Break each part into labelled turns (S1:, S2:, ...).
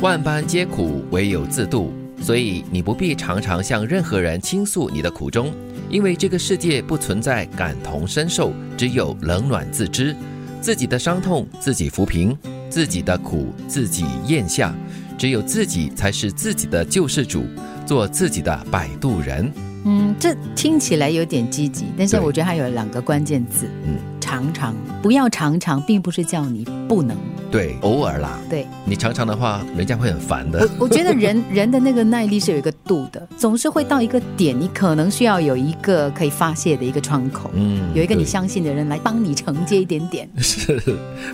S1: 万般皆苦，唯有自渡。所以你不必常常向任何人倾诉你的苦衷，因为这个世界不存在感同身受，只有冷暖自知。自己的伤痛自己抚平，自己的苦自己咽下。只有自己才是自己的救世主，做自己的摆渡人。
S2: 嗯，这听起来有点积极，但是我觉得它有两个关键字，
S1: 嗯，
S2: 常常不要常常，并不是叫你不能。
S1: 对，偶尔啦，
S2: 对
S1: 你常常的话，人家会很烦的。
S2: 我，我觉得人 人的那个耐力是有一个度的，总是会到一个点，你可能需要有一个可以发泄的一个窗口，
S1: 嗯
S2: 有一个你相信的人来帮你承接一点点。
S1: 是，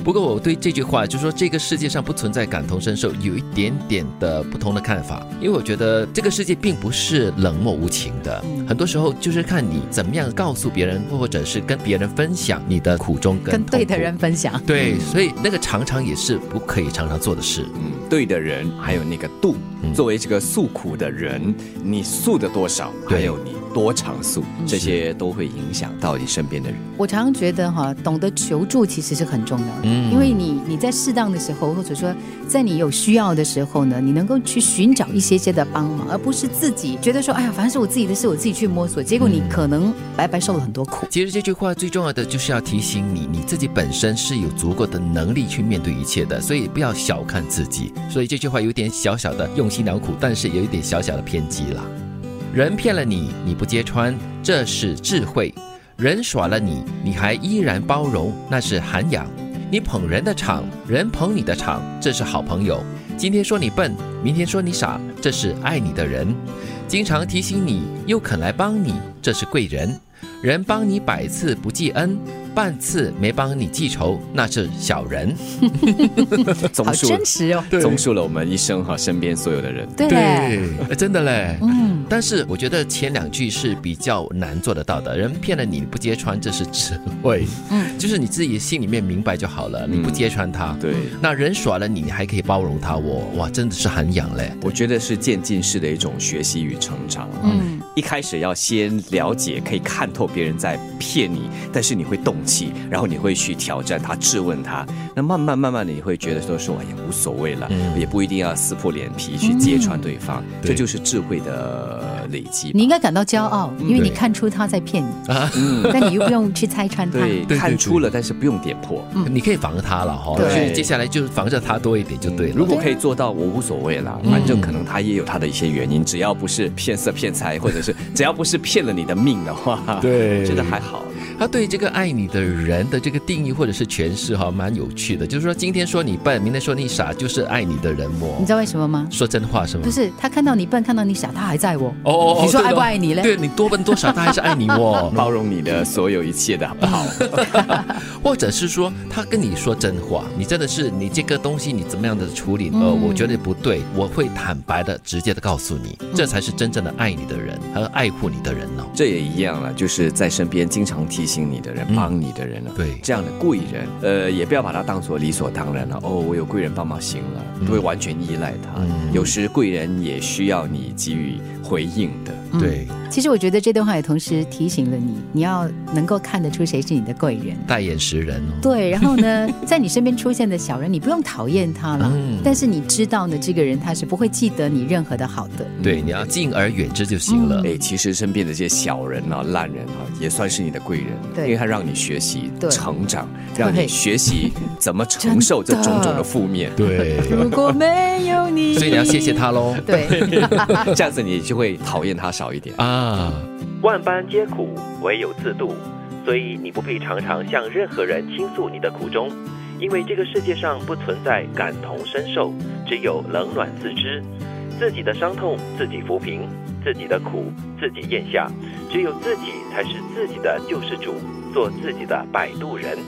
S1: 不过我对这句话，就说这个世界上不存在感同身受，有一点点的不同的看法。因为我觉得这个世界并不是冷漠无情的，
S2: 嗯
S1: 很多时候就是看你怎么样告诉别人，或者是跟别人分享你的苦衷跟
S2: 跟对的人分享。
S1: 对，所以那个常常也是不可以常常做的事。
S3: 对的人，还有那个度。
S1: 嗯
S3: 作为这个诉苦的人，你诉的多少，还有你多长诉，这些都会影响到你身边的人。
S2: 我常常觉得哈，懂得求助其实是很重要的，
S1: 嗯
S2: 因为你你在适当的时候，或者说在你有需要的时候呢，你能够去寻找一些些的帮忙，而不是自己觉得说，哎呀，反正是我自己的事，我自己去摸索，结果你可能白白受了很多苦。
S1: 其实这句话最重要的就是要提醒你，你自己本身是有足够的能力去面对一切的，所以不要小看自己。所以这句话有点小小的用心良苦，但是有一点小小的偏激啦。人骗了你，你不揭穿，这是智慧；人耍了你，你还依然包容，那是涵养。你捧人的场，人捧你的场，这是好朋友。今天说你笨，明天说你傻，这是爱你的人。经常提醒你，又肯来帮你，这是贵人。人帮你百次不记恩，半次没帮你记仇，那是小人。
S2: 好真实哦，
S3: 综述了我们一生和身边所有的人。
S2: 对
S1: 真的嘞。
S2: 嗯，
S1: 但是我觉得前两句是比较难做得到的。人骗了你，你不揭穿，这是智慧。
S2: 嗯，
S1: 就是你自己心里面明白就好了，你不揭穿他。
S3: 对，
S1: 那人耍了你，你还可以包容他，我哇，真的是涵养嘞。
S3: 我觉得是渐进式的一种学习与成长。
S2: 嗯，
S3: 一开始要先了解，可以看透别人在骗你，但是你会动气，然后你会去挑战他、质问他。那慢慢慢慢的，你会觉得说说也无所谓了，
S1: 嗯
S3: 也不一定要撕破脸皮去揭穿对方，
S1: 对
S3: 这就是智慧的累积。
S2: 你应该感到骄傲，因为你看出他在骗你，
S1: 啊，
S2: 但你又不用去拆穿他。
S3: 对，看出了，但是不用点破。
S1: 你可以防着他了哈，
S2: 对
S1: 就是接下来就是防着他多一点就对了。
S3: 如果可以做到，我无所谓啦，
S1: 嗯
S3: 反正可能他也有他的一些原因，只要不是骗色骗财，或者是只要不是骗了你的命的话，
S1: 对
S3: 我觉得还好。
S1: 他对这个爱你的人的这个定义或者是诠释哈，蛮有趣的。就是说，今天说你笨，明天说你傻，就是爱你的人哦。
S2: 你知道为什么吗？
S1: 说真话是吗？
S2: 不是，他看到你笨，看到你傻，他还在我。
S1: 哦哦，哦
S2: 你说爱不爱你嘞
S1: 对你多笨多少，他还是爱你哦。
S3: 包容你的所有一切的好不好，
S1: 或者是说，他跟你说真话，你真的是你这个东西你怎么样的处理？呃，
S2: 嗯
S1: 我觉得不对，我会坦白的、直接的告诉你，
S2: 嗯
S1: 这才是真正的爱你的人和爱护你的人哦。
S3: 这也一样了，就是在身边经常提醒你的人、
S1: 嗯
S3: 帮你的人了。
S1: 对
S3: 这样的贵人，呃，也不要把他当做理所当然了。哦，我有贵人帮忙行了，不会完全依赖他。
S1: 嗯
S3: 有时贵人也需要你给予回应的。
S2: 嗯
S1: 对，
S2: 其实我觉得这段话也同时提醒了你，你要能够看得出谁是你的贵人。
S1: 代言识人哦。
S2: 对，然后呢，在你身边出现的小人，你不用讨厌他了，
S1: 嗯
S2: 但是你知道呢，这个人他是不会记得你任何的好的。
S1: 对，你要敬而远之就行了。
S3: 哎，其实身边的这些小人啊、烂人啊，也算是你的贵人，
S2: 对
S3: 因为他让你学习
S2: 对
S3: 成长，让你学习怎么承受这种种的负面，
S1: 对，
S2: 如果没有你，
S1: 所以你要谢谢他喽。
S2: 对，
S3: 这样子你就会讨厌他少一点。
S1: 啊，
S4: 万般皆苦，唯有自渡。所以你不必常常向任何人倾诉你的苦衷，因为这个世界上不存在感同身受，只有冷暖自知。自己的伤痛自己抚平，自己的苦自己咽下。只有自己才是自己的救世主，做自己的摆渡人。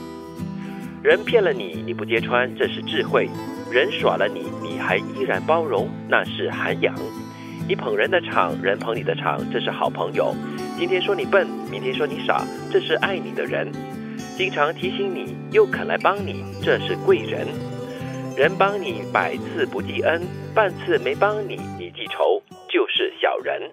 S4: 人骗了你，你不揭穿，这是智慧；人耍了你，你还依然包容，那是涵养。你捧人的场，人捧你的场，这是好朋友。今天说你笨，明天说你傻，这是爱你的人。经常提醒你，又肯来帮你，这是贵人。人帮你百次不记恩，半次没帮你，你记仇就是小人。